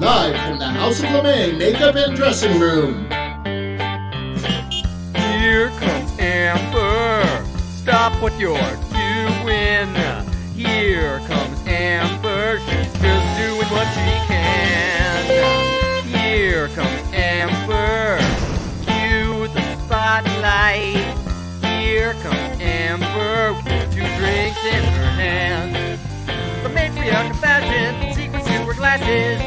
Live from the House of LeMay Makeup and Dressing Room. Here comes Amber. Stop what you're doing. Here comes Amber. She's just doing what she can. Here comes Amber. Cue the spotlight. Here comes Amber with two drinks in her hand. The matriarch of fashion, secrets to her glasses.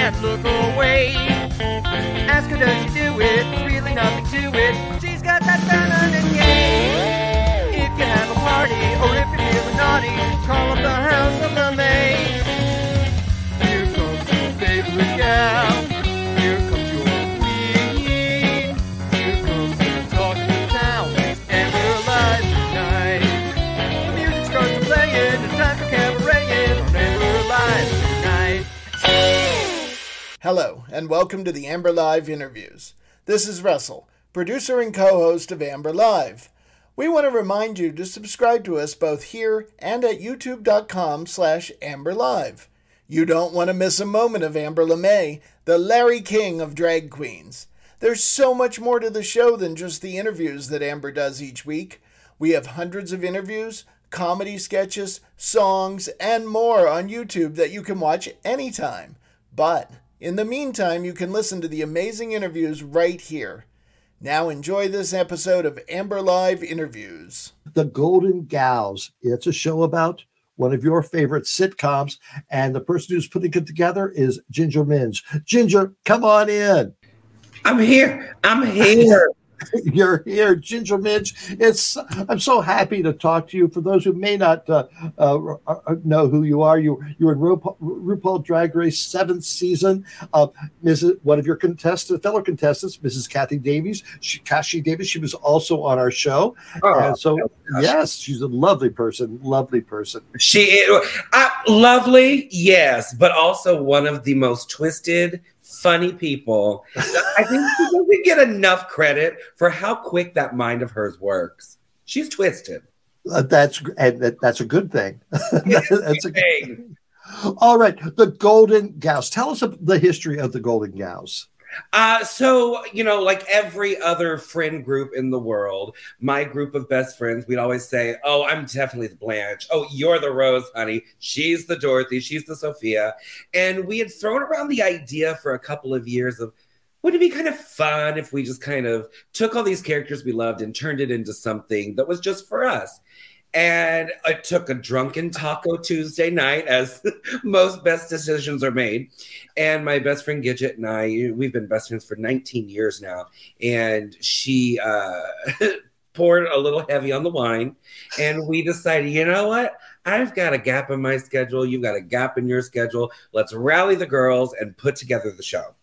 Can't look away. Ask her, does she do it? There's really nothing to it. She's got that feminine game. If you have a party, or if you're feeling naughty, call up the house of LeMay. Here comes your favorite gal. Hello, and welcome to the Amber Live interviews. This is Russell, producer and co host of Amber Live. We want to remind you to subscribe to us both here and at youtube.com slash amberlive. You don't want to miss a moment of Amber LeMay, the Larry King of drag queens. There's so much more to the show than just the interviews that Amber does each week. We have hundreds of interviews, comedy sketches, songs, and more on YouTube that you can watch anytime. But in the meantime, you can listen to the amazing interviews right here. Now enjoy this episode of Amber Live Interviews. The Golden Gals. It's a show about one of your favorite sitcoms, and the person who's putting it together is Ginger Minj. Ginger, come on in. I'm here. I'm here. You're here, Ginger Minj. It's I'm so happy to talk to you. For those who may not uh, uh, uh, know who you are, you you're in RuPaul, RuPaul Drag Race seventh season. Uh, Mrs. One of your contestants, fellow contestants, Mrs. Kathy Davies, she, Kasha Davis. She was also on our show, Oh, so gosh. yes, she's a lovely person. Lovely person. She is uh, lovely, yes, but also one of the most twisted, funny people. I think she doesn't get enough credit for how quick that mind of hers works. She's twisted. Uh, that's and that, that's a good thing. that's a Hey. All right, the Golden Gals. Tell us the history of the Golden Gals. Uh, so you know, like every other friend group in the world, my group of best friends, we'd always say, "Oh, I'm definitely the Blanche. Oh, you're the Rose, honey. She's the Dorothy. She's the Sophia." And we had thrown around the idea for a couple of years of, wouldn't it be kind of fun if we just kind of took all these characters we loved and turned it into something that was just for us? And I took a drunken Taco Tuesday night, as most best decisions are made. And my best friend Gidget and I, we've been best friends for 19 years now. And she uh, poured a little heavy on the wine. And we decided, you know what? I've got a gap in my schedule. You've got a gap in your schedule. Let's rally the girls and put together the show.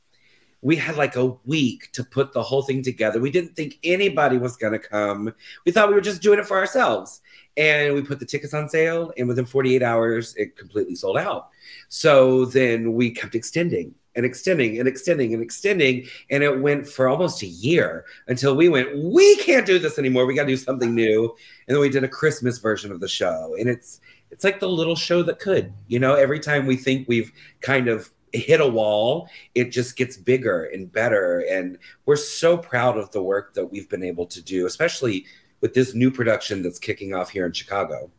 We had like a week to put the whole thing together. We didn't think anybody was going to come. We thought we were just doing it for ourselves. And we put the tickets on sale, and within 48 hours, it completely sold out. So then we kept extending and extending and extending and extending. And it went for almost a year until we went, we can't do this anymore. We got to do something new. And then we did a Christmas version of the show. And it's, it's like the little show that could, you know, every time we think we've kind of hit a wall, it just gets bigger and better. And we're so proud of the work that we've been able to do, especially with this new production that's kicking off here in Chicago.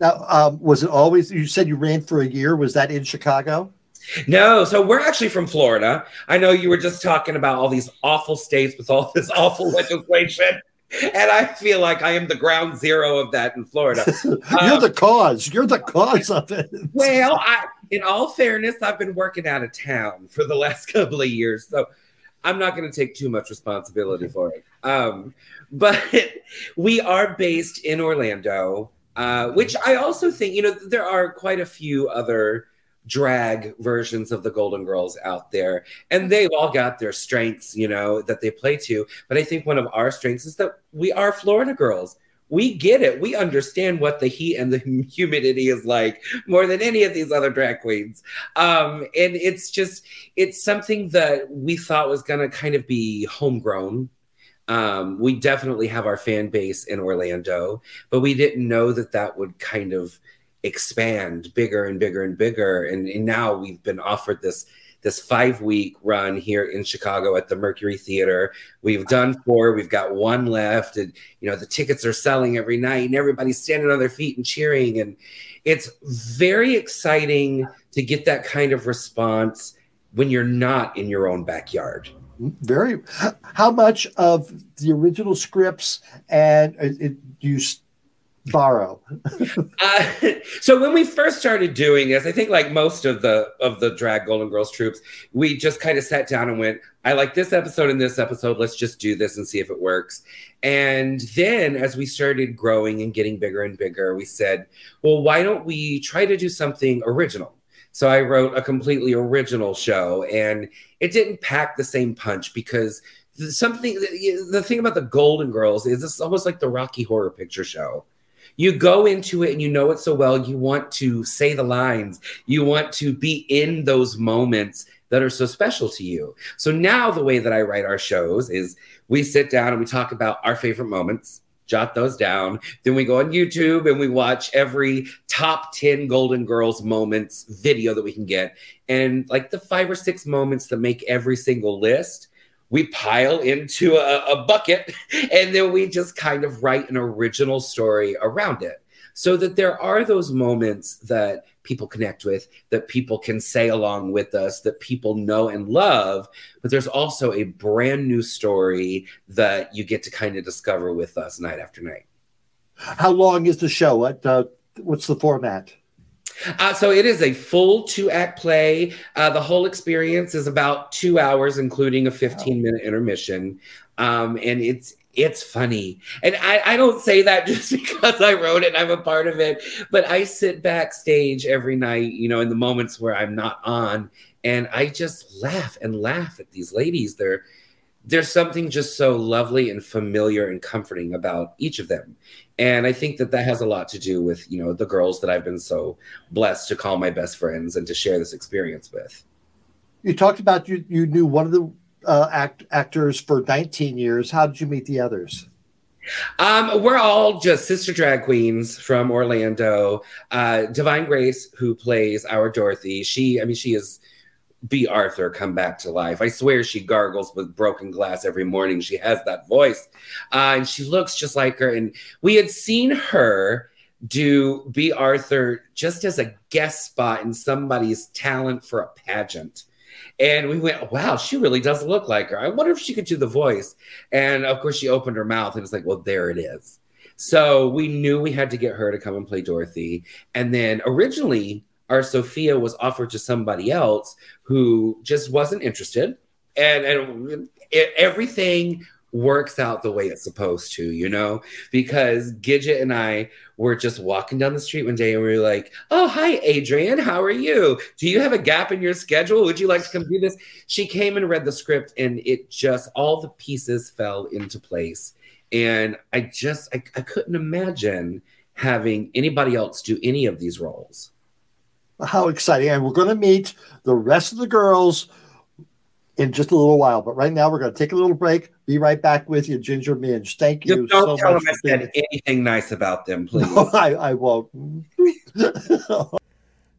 Now, um, was it always? You said you ran for a year. Was that in Chicago? No, so we're actually from Florida. I know you were just talking about all these awful states with all this awful legislation. And I feel like I am the ground zero of that in Florida. You're the cause. You're the cause of it. Well, I, in all fairness, I've been working out of town for the last couple of years, so I'm not going to take too much responsibility for it. Um, but we are based in Orlando, uh, which I also think, you know, there are quite a few other drag versions of the Golden Girls out there, and they've all got their strengths, you know, that they play to. But I think one of our strengths is that we are Florida girls. We get it. We understand what the heat and the humidity is like more than any of these other drag queens. Um, and it's just, it's something that we thought was going to kind of be homegrown. Um, we definitely have our fan base in Orlando, but we didn't know that that would kind of expand bigger and bigger and bigger. And, and now we've been offered this this five week run here in Chicago at the Mercury Theater. We've done four, we've got one left, and you know the tickets are selling every night, and everybody's standing on their feet and cheering, and it's very exciting to get that kind of response when you're not in your own backyard. Very. How much of the original scripts and uh, it, it, you borrow? uh, so when we first started doing this, I think like most of the of the drag Golden Girls troops, we just kind of sat down and went, "I like this episode and this episode. Let's just do this and see if it works." And then as we started growing and getting bigger and bigger, we said, "Well, why don't we try to do something original?" So I wrote a completely original show, and it didn't pack the same punch because something the thing about the Golden Girls is it's almost like the Rocky Horror Picture Show. You go into it and you know it so well, you want to say the lines, you want to be in those moments that are so special to you. So now the way that I write our shows is we sit down and we talk about our favorite moments jot those down. Then we go on YouTube and we watch every top 10 Golden Girls moments video that we can get. And like the five or six moments that make every single list, we pile into a, a bucket and then we just kind of write an original story around it so that there are those moments that people connect with, that people can say along with us, that people know and love. But there's also a brand new story that you get to kind of discover with us night after night. How long is the show? What uh, what's the format? Uh, so it is a full two act play. Uh, the whole experience is about two hours, including a 15 minute intermission. Um, and it's it's funny. And I, I don't say that just because I wrote it and I'm a part of it, but I sit backstage every night, you know, in the moments where I'm not on, and I just laugh and laugh at these ladies. They're there's something just so lovely and familiar and comforting about each of them. And I think that that has a lot to do with, you know, the girls that I've been so blessed to call my best friends and to share this experience with. You talked about you you knew one of the uh, act, actors for 19 years. How did you meet the others? Um, we're all just sister drag queens from Orlando. Uh, Divine Grace, who plays our Dorothy, she, I mean, she is Bea Arthur come back to life. I swear she gargles with broken glass every morning. She has that voice, uh, and she looks just like her. And we had seen her do Bea Arthur just as a guest spot in somebody's talent for a pageant. And we went, wow, she really does look like her. I wonder if she could do the voice. And of course, she opened her mouth and it's like, well, there it is. So we knew we had to get her to come and play Dorothy. And then originally, our Sophia was offered to somebody else who just wasn't interested. And, and it, everything works out the way it's supposed to, you know? Because Gidget and I were just walking down the street one day and we were like, Oh, hi, Adrian. How are you? Do you have a gap in your schedule? Would you like to come do this? She came and read the script and it just, all the pieces fell into place. And I just, I, I couldn't imagine having anybody else do any of these roles. How exciting. And we're going to meet the rest of the girls in just a little while. But right now, we're going to take a little break. Be right back with you, Ginger Minj. Thank you Just don't so tell much. them I said anything nice about them, please. No, I, I won't.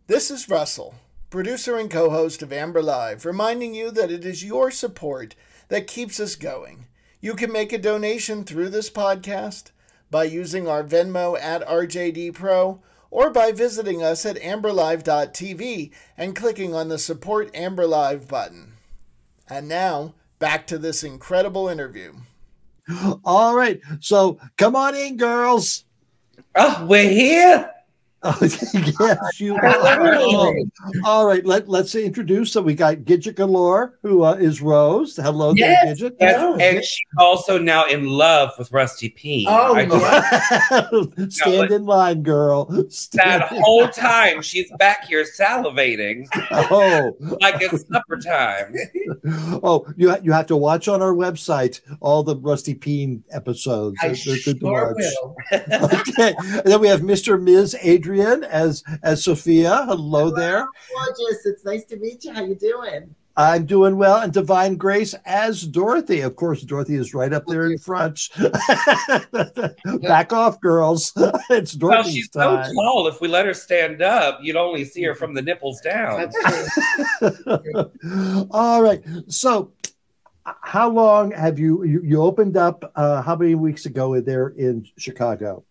This is Russell, producer and co host of Amber Live, reminding you that it is your support that keeps us going. You can make a donation through this podcast by using our Venmo at RJD Pro or by visiting us at amberlive.tv and clicking on the Support Amber Live button. And now, back to this incredible interview. All right. So come on in, girls. oh, we're here. Oh, yes, you are. All right, let, let's introduce. So we got Gidget Galore, who uh, is Rose. Hello there, Gidget. yes, and she's also now in love with Rusty P. Oh, I- Stand in line, girl. Stand that in- whole time she's back here salivating Oh, like it's supper time. oh, you ha- you have to watch on our website all the Rusty Peen episodes. I They're- they're good to sure watch. will. Okay, and then we have Mr. Ms. Adrian as as Sophia. Hello there. Gorgeous. It's nice to meet you. How you doing? I'm doing well, and Divine Grace as Dorothy. Of course, Dorothy is right up there in front. Back off, girls. it's Dorothy. Well, she's time. so tall. If we let her stand up, you'd only see her from the nipples down. That's true. All right. So, how long have you you, you opened up? Uh, how many weeks ago there in Chicago?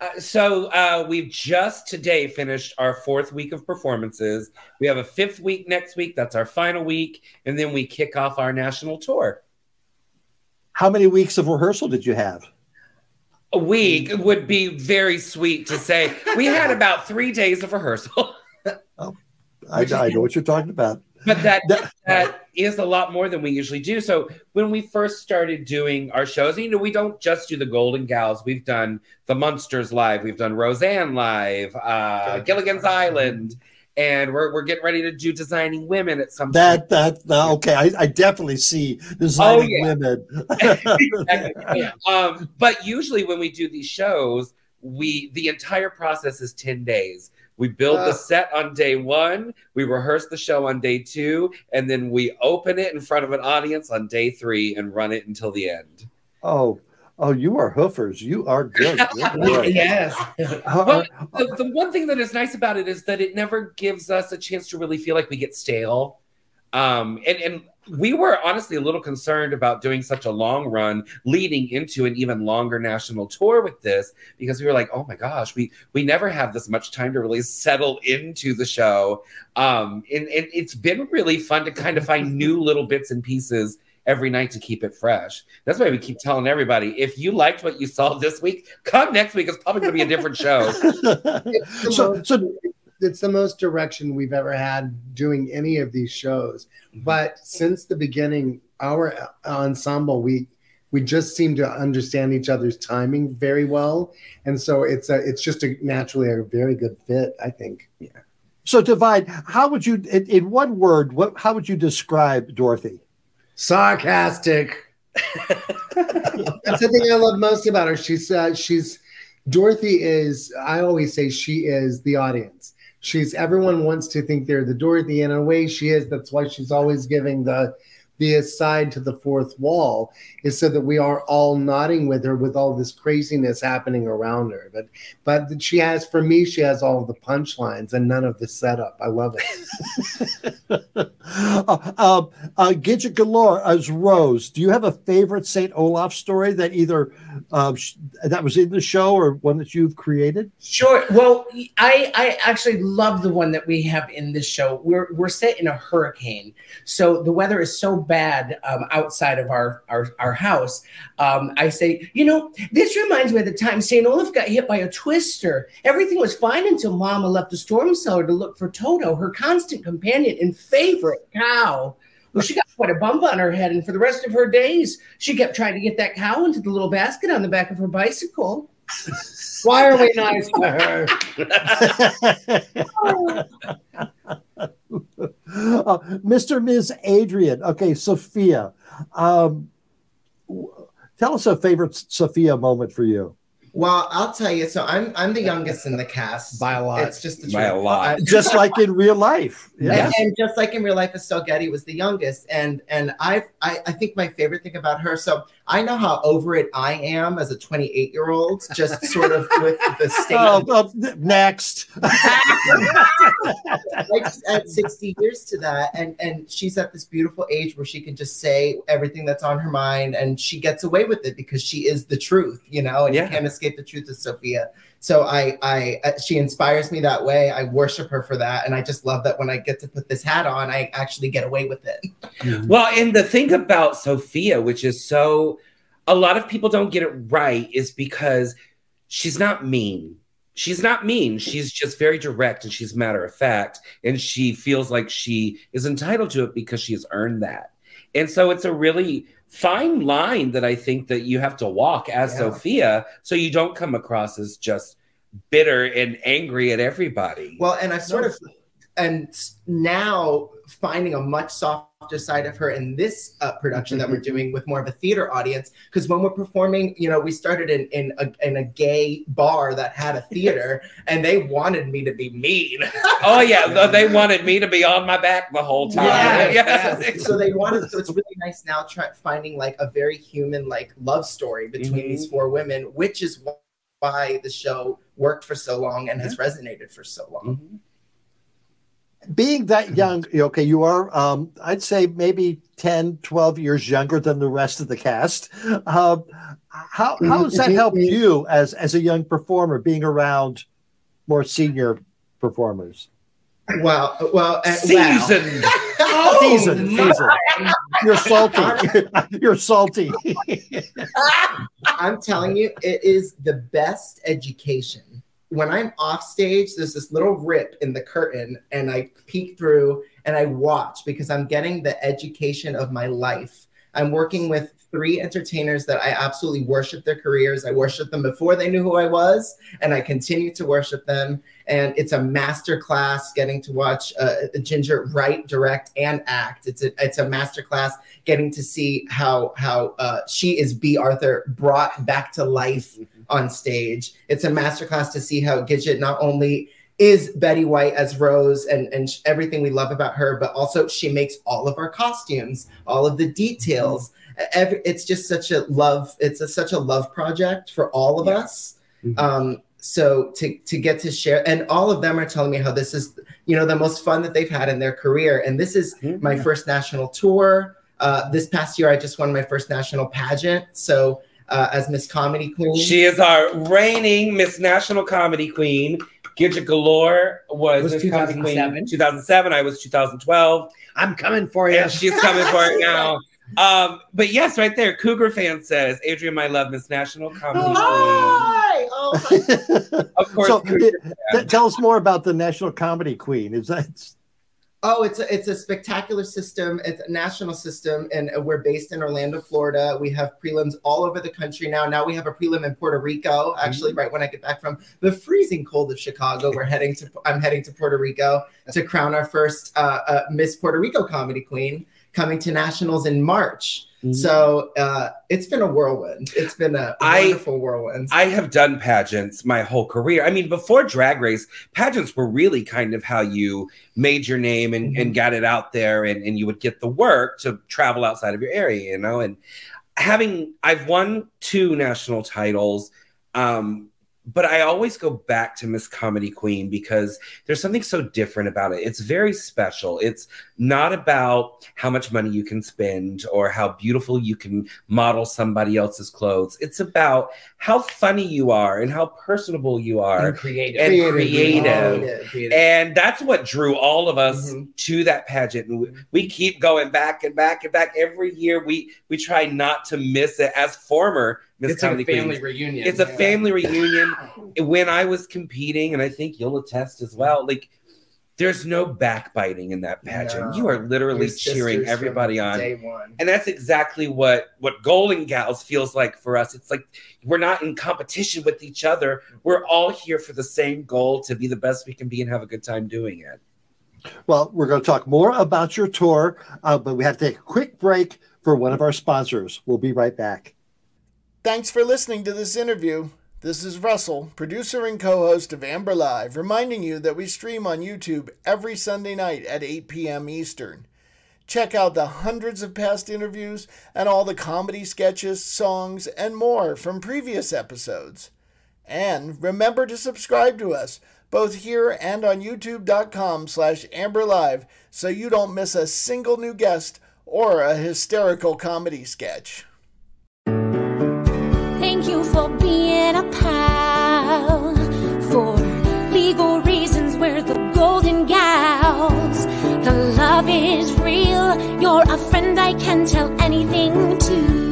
Uh, so uh, we've just today finished our fourth week of performances. We have a fifth week next week. That's our final week, and then we kick off our national tour. How many weeks of rehearsal did you have? A week would be very sweet to say. We had about three days of rehearsal, I, I know what you're talking about. But that That- that is a lot more than we usually do. So when we first started doing our shows, you know, we don't just do the Golden Gals. We've done the Munsters live. We've done Roseanne live, uh, Gilligan's Island, and we're we're getting ready to do Designing Women at some point. That that uh, okay. I, I definitely see designing yeah. women. Exactly. um, but usually when we do these shows, we the entire process is 10 days. We build the Ah. set on day one, we rehearse the show on day two, and then we open it in front of an audience on day three and run it until the end. oh, oh, you are hoofers. You are good. Good yes. Uh, Well, the, the one thing that is nice about it is that it never gives us a chance to really feel like we get stale. Um, and, and we were honestly a little concerned about doing such a long run leading into an even longer national tour with this because we were like, oh my gosh, we we never have this much time to really settle into the show. Um, and, and it's been really fun to kind of find new little bits and pieces every night to keep it fresh. That's why we keep telling everybody if you liked what you saw this week, come next week. It's probably going to be a different show. so, so it's the most direction we've ever had doing any of these shows. Mm-hmm. But since the beginning, our ensemble, we we just seem to understand each other's timing very well, and so it's a it's just a naturally a very good fit, I think. Yeah. so divine. How would you, in, in one word, what? How would you describe Dorothy? Sarcastic. That's the thing I love most about her. She's uh, she's Dorothy is. I always say she is the audience. She's everyone wants to think they're the Dorothy. In a way, she is. That's why she's always giving the the aside to the fourth wall is so that we are all nodding with her with all this craziness happening around her. But but she has for me, she has all of the punchlines and none of the setup. I love it. uh, um, uh, Gidget Galore as Rose. Do you have a favorite Saint Olaf story that either uh, sh- that was in the show or one that you've created? Sure. Well, I I actually love the one that we have in this show. We're we're set in a hurricane, so the weather is so bad um, outside of our our, our house. Um, I say, you know, this reminds me of the time Saint Olaf got hit by a twister. Everything was fine until Mama left the storm cellar to look for Toto, her constant companion and favorite cow. Well, she got quite a bump on her head, and for the rest of her days, she kept trying to get that cow into the little basket on the back of her bicycle. Why are we nice to her? uh, Mr. Ms. Adrian. Okay, Sophia. Um, w- tell us a favorite Sophia moment for you. Well, I'll tell you. So I'm I'm the youngest in the cast By a lot. It's just the By a lot. Just like in real life. Yeah. and, and just like in real life, Estelle Getty was the youngest, and and I, I I think my favorite thing about her. So I know how over it I am as a 28 year old, just sort of with the state. Oh, oh, next. like at 60 years to that and and she's at this beautiful age where she can just say everything that's on her mind and she gets away with it because she is the truth you know and Yeah. you can't escape the truth of sophia so i i uh, she inspires me that way i worship her for that and i just love that when i get to put this hat on i actually get away with it Well, and the thing about Sophia, which is so, a lot of people don't get it right, is because she's not mean. She's not mean. She's just very direct and she's matter of fact. And she feels like she is entitled to it because she has earned that. And so it's a really fine line that I think that you have to walk as Yeah. Sophia so you don't come across as just bitter and angry at everybody. well and i've sort of and now finding a much softer side of her in this uh, production that we're doing with more of a theater audience. Because when we're performing, you know, we started in in a, in a gay bar that had a theater, and they wanted me to be mean. Oh yeah, they wanted me to be on my back the whole time. Yeah, yeah. so they wanted. So it's really nice now, try, finding like a very human like love story between Mhm. these four women, which is why the show worked for so long and has resonated for so long. Mhm. Being that young okay you are um, i'd say maybe 10 12 years younger than the rest of the cast um, how, how has that helped you as as a young performer being around more senior performers Wow. Well, uh, wow. Seasoned. Oh, season my- season you're salty you're salty I'm telling you, it is the best education. When I'm off stage, there's this little rip in the curtain, and I peek through and I watch because I'm getting the education of my life. I'm working with three entertainers that I absolutely worship their careers. I worship them before they knew who I was, and I continue to worship them. And it's a master class getting to watch uh, Ginger write, direct, and act. It's a it's a master class getting to see how how uh, she is Bea Arthur brought back to life on stage. It's a masterclass to see how Gidget not only is Betty White as Rose and and everything we love about her, but also she makes all of our costumes, all of the details. Every, it's just such a love. It's a, such a love project for all of us. Mhm. Um, so to to get to share, and all of them are telling me how this is, you know, the most fun that they've had in their career, and this is my first national tour. Uh, this past year, I just won my first national pageant. So uh, as Miss Comedy Queen, She is our reigning Miss National Comedy Queen. Gidget Galore was, Was Miss Comedy 2007. Queen 2007. I was 2012. I'm coming for you. And she's coming for it now. Um, but yes, right there, Cougar fan says, Adrian, my love, Miss National Comedy Queen. Hi! Oh, Of course, so Cougar t- tell us more about the national comedy queen is that oh, it's a, it's a spectacular system. It's a national system, and we're based in Orlando, Florida. We have prelims all over the country now. Now we have a prelim in Puerto Rico. Actually, right when I get back from the freezing cold of Chicago, we're heading to I'm heading to Puerto Rico to crown our first uh, uh, Miss Puerto Rico Comedy Queen, coming to nationals in March. So uh, it's been a whirlwind. It's been a wonderful whirlwind. I have done pageants my whole career. I mean, before Drag Race, pageants were really kind of how you made your name and, and got it out there, and, and you would get the work to travel outside of your area, you know. And having, I've won two national titles, um, but I always go back to Miss Comedy Queen because there's something so different about it. It's very special. It's not about how much money you can spend or how beautiful you can model somebody else's clothes. It's about how funny you are and how personable you are and creative. and Creative, creative. Creative. And that's what drew all of us Mhm. to that pageant. And we, we keep going back and back and back every year. We we try not to miss it as former Miss It's like a family Queens. reunion. It's a family reunion. When I was competing, and I think you'll attest as well, like there's no backbiting in that pageant. No. You are literally Your cheering everybody from on. Day one. And that's exactly what what Golden Gals feels like for us. It's like we're not in competition with each other. We're all here for the same goal to be the best we can be and have a good time doing it. Well, we're going to talk more about your tour, uh, but we have to take a quick break for one of our sponsors. We'll be right back. Thanks for listening to this interview. This is Russell, producer and co host of Amber Live, reminding you that we stream on YouTube every Sunday night at 8 p.m. Eastern. Check out the hundreds of past interviews and all the comedy sketches, songs, and more from previous episodes. And remember to subscribe to us, both here and on youtube.com slash amberlive, so you don't miss a single new guest or a hysterical comedy sketch. For being a pal. For legal reasons, we're the golden gals. The love is real. You're a friend I can tell anything to.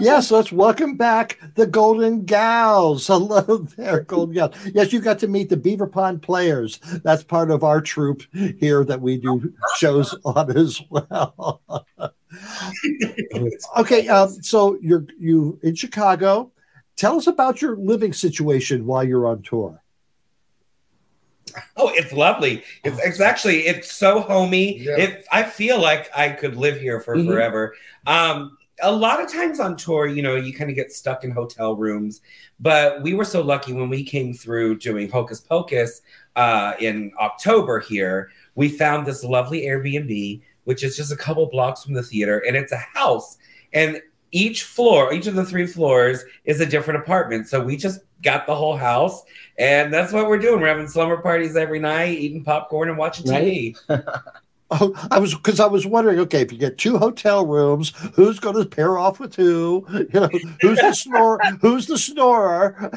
Yes, let's welcome back the Golden Gals. Hello there, Golden Gals. Yes, you got to meet the Beaver Pond players. That's part of our troop here that we do shows on as well. okay, um, so you're you in Chicago. Tell us about your living situation while you're on tour. Oh, it's lovely. It's, it's actually it's so homey. Yeah. It I feel like I could live here for Mhm. forever. Um, a lot of times on tour, you know, you kind of get stuck in hotel rooms. But we were so lucky when we came through doing Hocus Pocus uh, in October here. We found this lovely Airbnb, which is just a couple blocks from the theater, and it's a house. And each floor, each of the three floors, is a different apartment. So we just got the whole house, and that's what we're doing. We're having slumber parties every night, eating popcorn and watching TV. Oh, I was because I was wondering. Okay, if you get two hotel rooms, who's going to pair off with who? You know, who's the snore? Who's the snorer?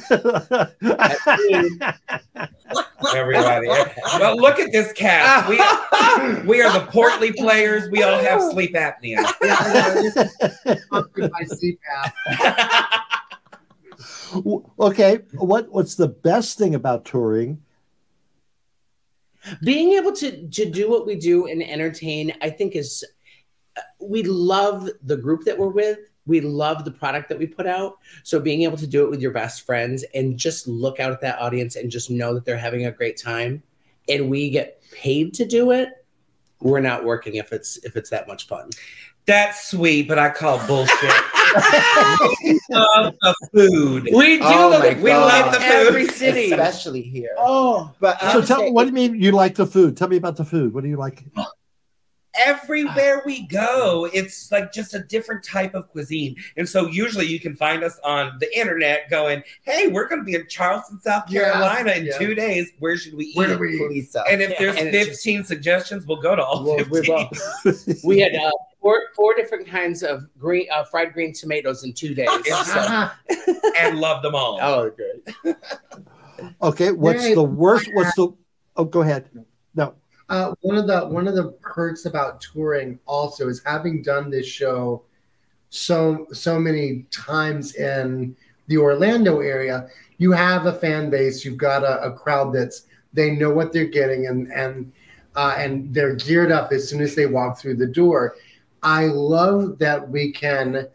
Everybody. well, look at this cast. We, we are the portly players. We all have sleep apnea. Yeah, I know, this is pumpkin by CPAP. okay, what what's the best thing about touring? Being able to to do what we do and entertain i think is uh, we love the group that we're with. We love the product that we put out. So being able to do it with your best friends and just look out at that audience and just know that they're having a great time and we get paid to do it we're not working if it's if it's that much fun That's sweet, but I call bullshit. we love the food. we do Oh love we love the food, every city especially here. oh But I So um, tell say what do you mean you like the food? Tell me about the food. What do you like? Oh, Everywhere we go, it's like just a different type of cuisine. And so usually you can find us on the internet going, hey, we're going to be in Charleston, South Yeah, Carolina in yeah. two days. Where should we eat? Where do we eat? please and if Yeah, there's and it's just- 15 suggestions, we'll go to all Well, we've 15 we had uh, four four different kinds of green uh, fried green tomatoes in two days so. and love them all. oh great Okay, what's Yay. the worst? What's the? Oh, go ahead. Uh, one of the one of the perks about touring also is having done this show so so many times in the Orlando area. You have a fan base. You've got a, a crowd that's they know what they're getting and and uh, and they're geared up as soon as they walk through the door. I love that we can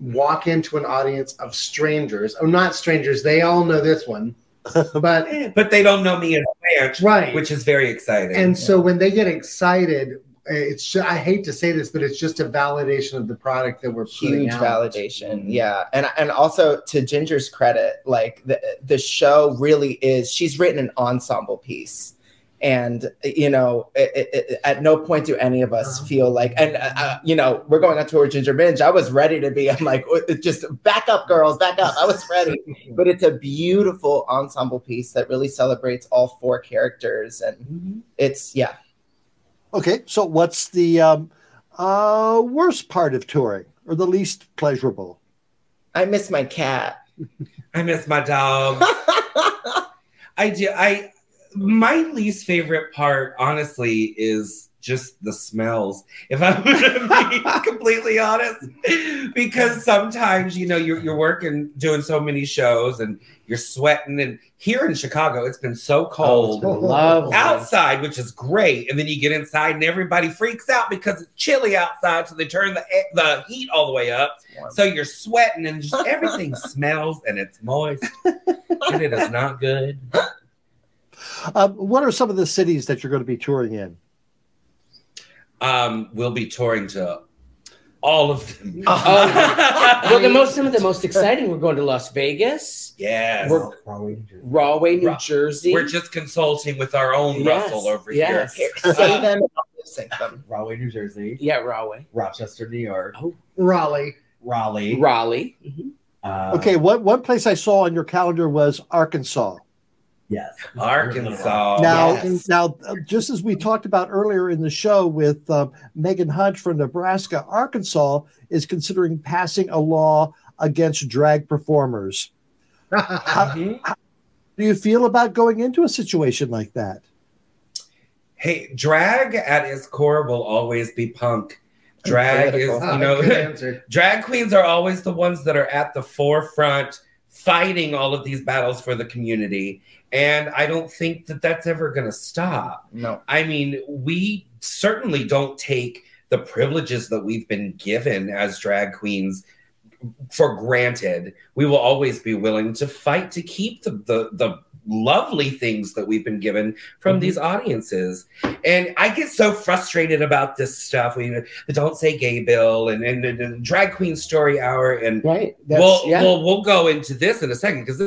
walk into an audience of strangers. Oh, not strangers. They all know this one, but But they don't know me in advance, right. which is very exciting. And so when they get excited, it's ju- I hate to say this, but it's just a validation of the product that we're putting huge out. validation yeah and and also to ginger's credit like the the show really is she's written an ensemble piece and you know it, it, it- at no point do any of us Uh-huh. feel like and uh, uh, you know we're going on tour with ginger minj i was ready to be i'm like "Oh, just back up girls back up i was ready but it's a beautiful ensemble piece that really celebrates all four characters and it's yeah Okay, so what's the um, uh, worst part of touring, or the least pleasurable? i miss my cat I miss my dog. I do. I my least favorite part, honestly, is just the smells. If I'm gonna be completely honest, because sometimes you know you're you're working doing so many shows and you're sweating, and here in Chicago it's been so cold. love outside, which is great, and then you get inside and everybody freaks out because it's chilly outside, so they turn the the heat all the way up. So you're sweating and just everything smells and it's moist and it is not good. Um, what are some of the cities that you're going to be touring in? Um, we'll be touring to all of them. Oh, well, the most some of the most exciting. We're going to Las Vegas, yes. We're- Rahway, New Ra- Jersey. We're just consulting with our own Yes, Russell over yes. here. say them and I'll lip sync them Rahway, New Jersey, yeah, Rahway, Rochester, New York, Raleigh. Raleigh. Raleigh. Mhm. Uh, Okay, what one place I saw on your calendar was Arkansas. Yes. Arkansas. Now, yes. now, uh, just as we talked about earlier in the show with um, Megan Hunt from Nebraska, Arkansas is considering passing a law against drag performers. How, how do you feel about going into a situation like that? Hey, drag at its core will always be punk. Drag is, you know, drag queens are always the ones that are at the forefront fighting all of these battles for the community. And I don't think that that's ever going to stop. No. I mean, we certainly don't take the privileges that we've been given as drag queens for granted. We will always be willing to fight to keep the the, the lovely things that we've been given from Mm-hmm. these audiences. And I get so frustrated about this stuff. We the don't say gay bill and, and, and, and drag queen story hour and Right. That's, we'll, yeah. we'll we'll go into this in a second because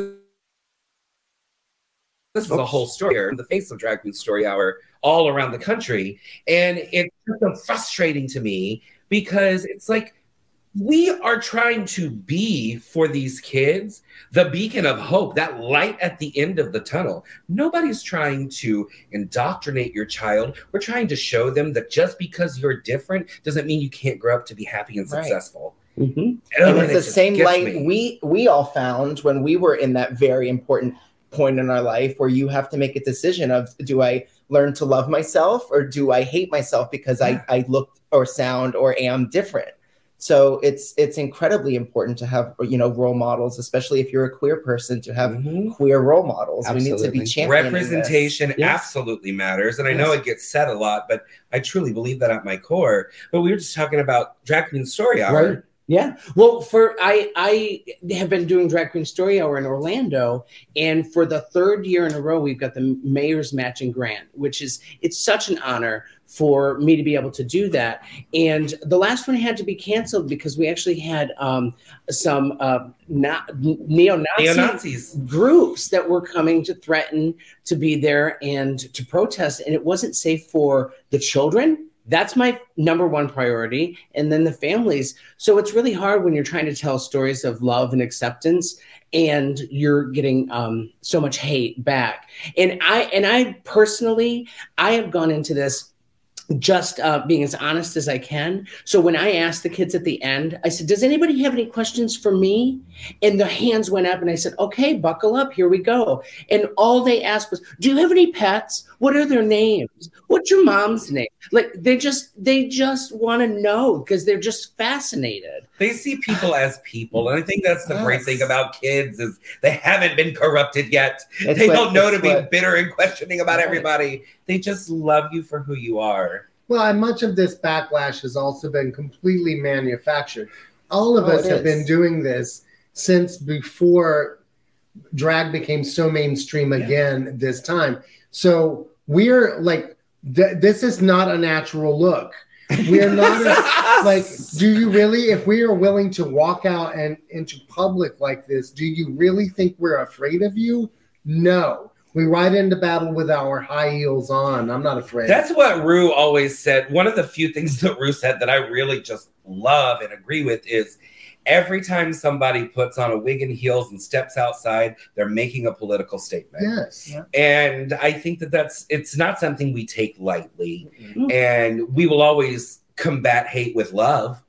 this, this is a whole story in the face of drag queen story hour all around the country and it's so frustrating to me because it's like we are trying to be for these kids the beacon of hope that light at the end of the tunnel nobody's trying to indoctrinate your child we're trying to show them that just because you're different doesn't mean you can't grow up to be happy and Right. successful Mhm. Ugh, and it it's the just same light me. we we all found when we were in that very important point in our life where you have to make a decision of do I learn to love myself or do I hate myself because I I look or sound or am different. So it's it's incredibly important to have you know role models, especially if you're a queer person, to have Mhm. queer role models. We need to Absolutely. be championing this. representation Yes. absolutely matters and i know it gets said a lot but i truly believe that at my core but we were just talking about drag queen story hour Right. Yeah. Well, for I I have been doing Drag Queen Story Hour in Orlando, and for the third year in a row, we've got the mayor's matching grant, which is it's such an honor for me to be able to do that. And the last one had to be canceled because we actually had um, some uh, neo-Nazi neo-nazis groups that were coming to threaten to be there and to protest and it wasn't safe for the children that's my number one priority and then the families so it's really hard when you're trying to tell stories of love and acceptance and you're getting um, so much hate back and i and i personally i have gone into this just uh, being as honest as I can. So when I asked the kids at the end, I said, "Does anybody have any questions for me?" And the hands went up, and I said, "Okay, buckle up. Here we go." And all they asked was, "Do you have any pets? What are their names? What's your mom's name?" Like they just they just want to know because they're just fascinated. they see people as people and i think that's the great thing about kids is they haven't been corrupted yet It's they what- don't know to it's be what- bitter and questioning about Right. everybody they just love you for who you are Well, and much of this backlash has also been completely manufactured. All of Oh, us have is. been doing this since before drag became so mainstream again this time. So we're like, th- this is not a natural look. We are not a- like, do you really, if we are willing to walk out and into public like this, do you really think we're afraid of you? No. We ride into battle with our high heels on. I'm not afraid. That's what Ru always said. One of the few things that Ru said that I really just love and agree with is every time somebody puts on a wig and heels and steps outside, they're making a political statement. yes. And I think that that's it's not something we take lightly. Mhm. And we will always combat hate with love,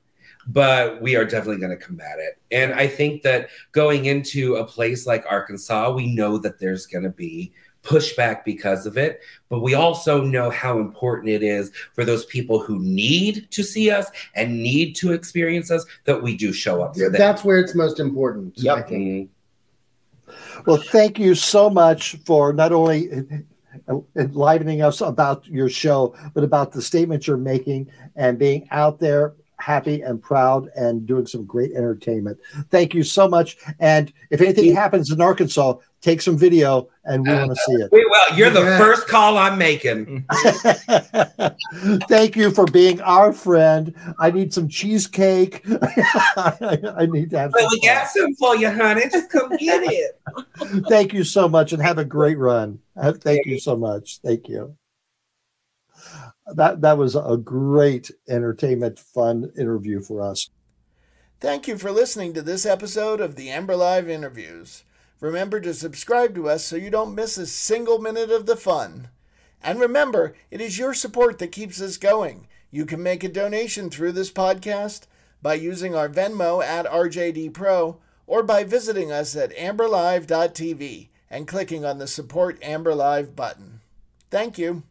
but we are definitely going to combat it. And I think that going into a place like Arkansas, we know that there's going to be pushback because of it, but we also know how important it is for those people who need to see us and need to experience us that we do show up for them. That's where it's most important. Yep. I think. Mm. Well, thank you so much for not only enlivening us about your show, but about the statements you're making and being out there happy and proud and doing some great entertainment. Thank you so much. And if anything happens in Arkansas, take some video and we want to see it. Wait, well, you're the Yeah. first call I'm making. Thank you for being our friend. I need some cheesecake. I, I need to have But some we got some for you, honey. Just come get it. Thank you so much and have a great run. Uh, Thank you so much. Thank you. That that was a great entertainment fun interview for us. Thank you for listening to this episode of the Amber Live interviews. Remember to subscribe to us so you don't miss a single minute of the fun. And remember, it is your support that keeps us going. You can make a donation through this podcast by using our Venmo at RJD Pro or by visiting us at amberlive.tv and clicking on the Support Amber Live button. Thank you.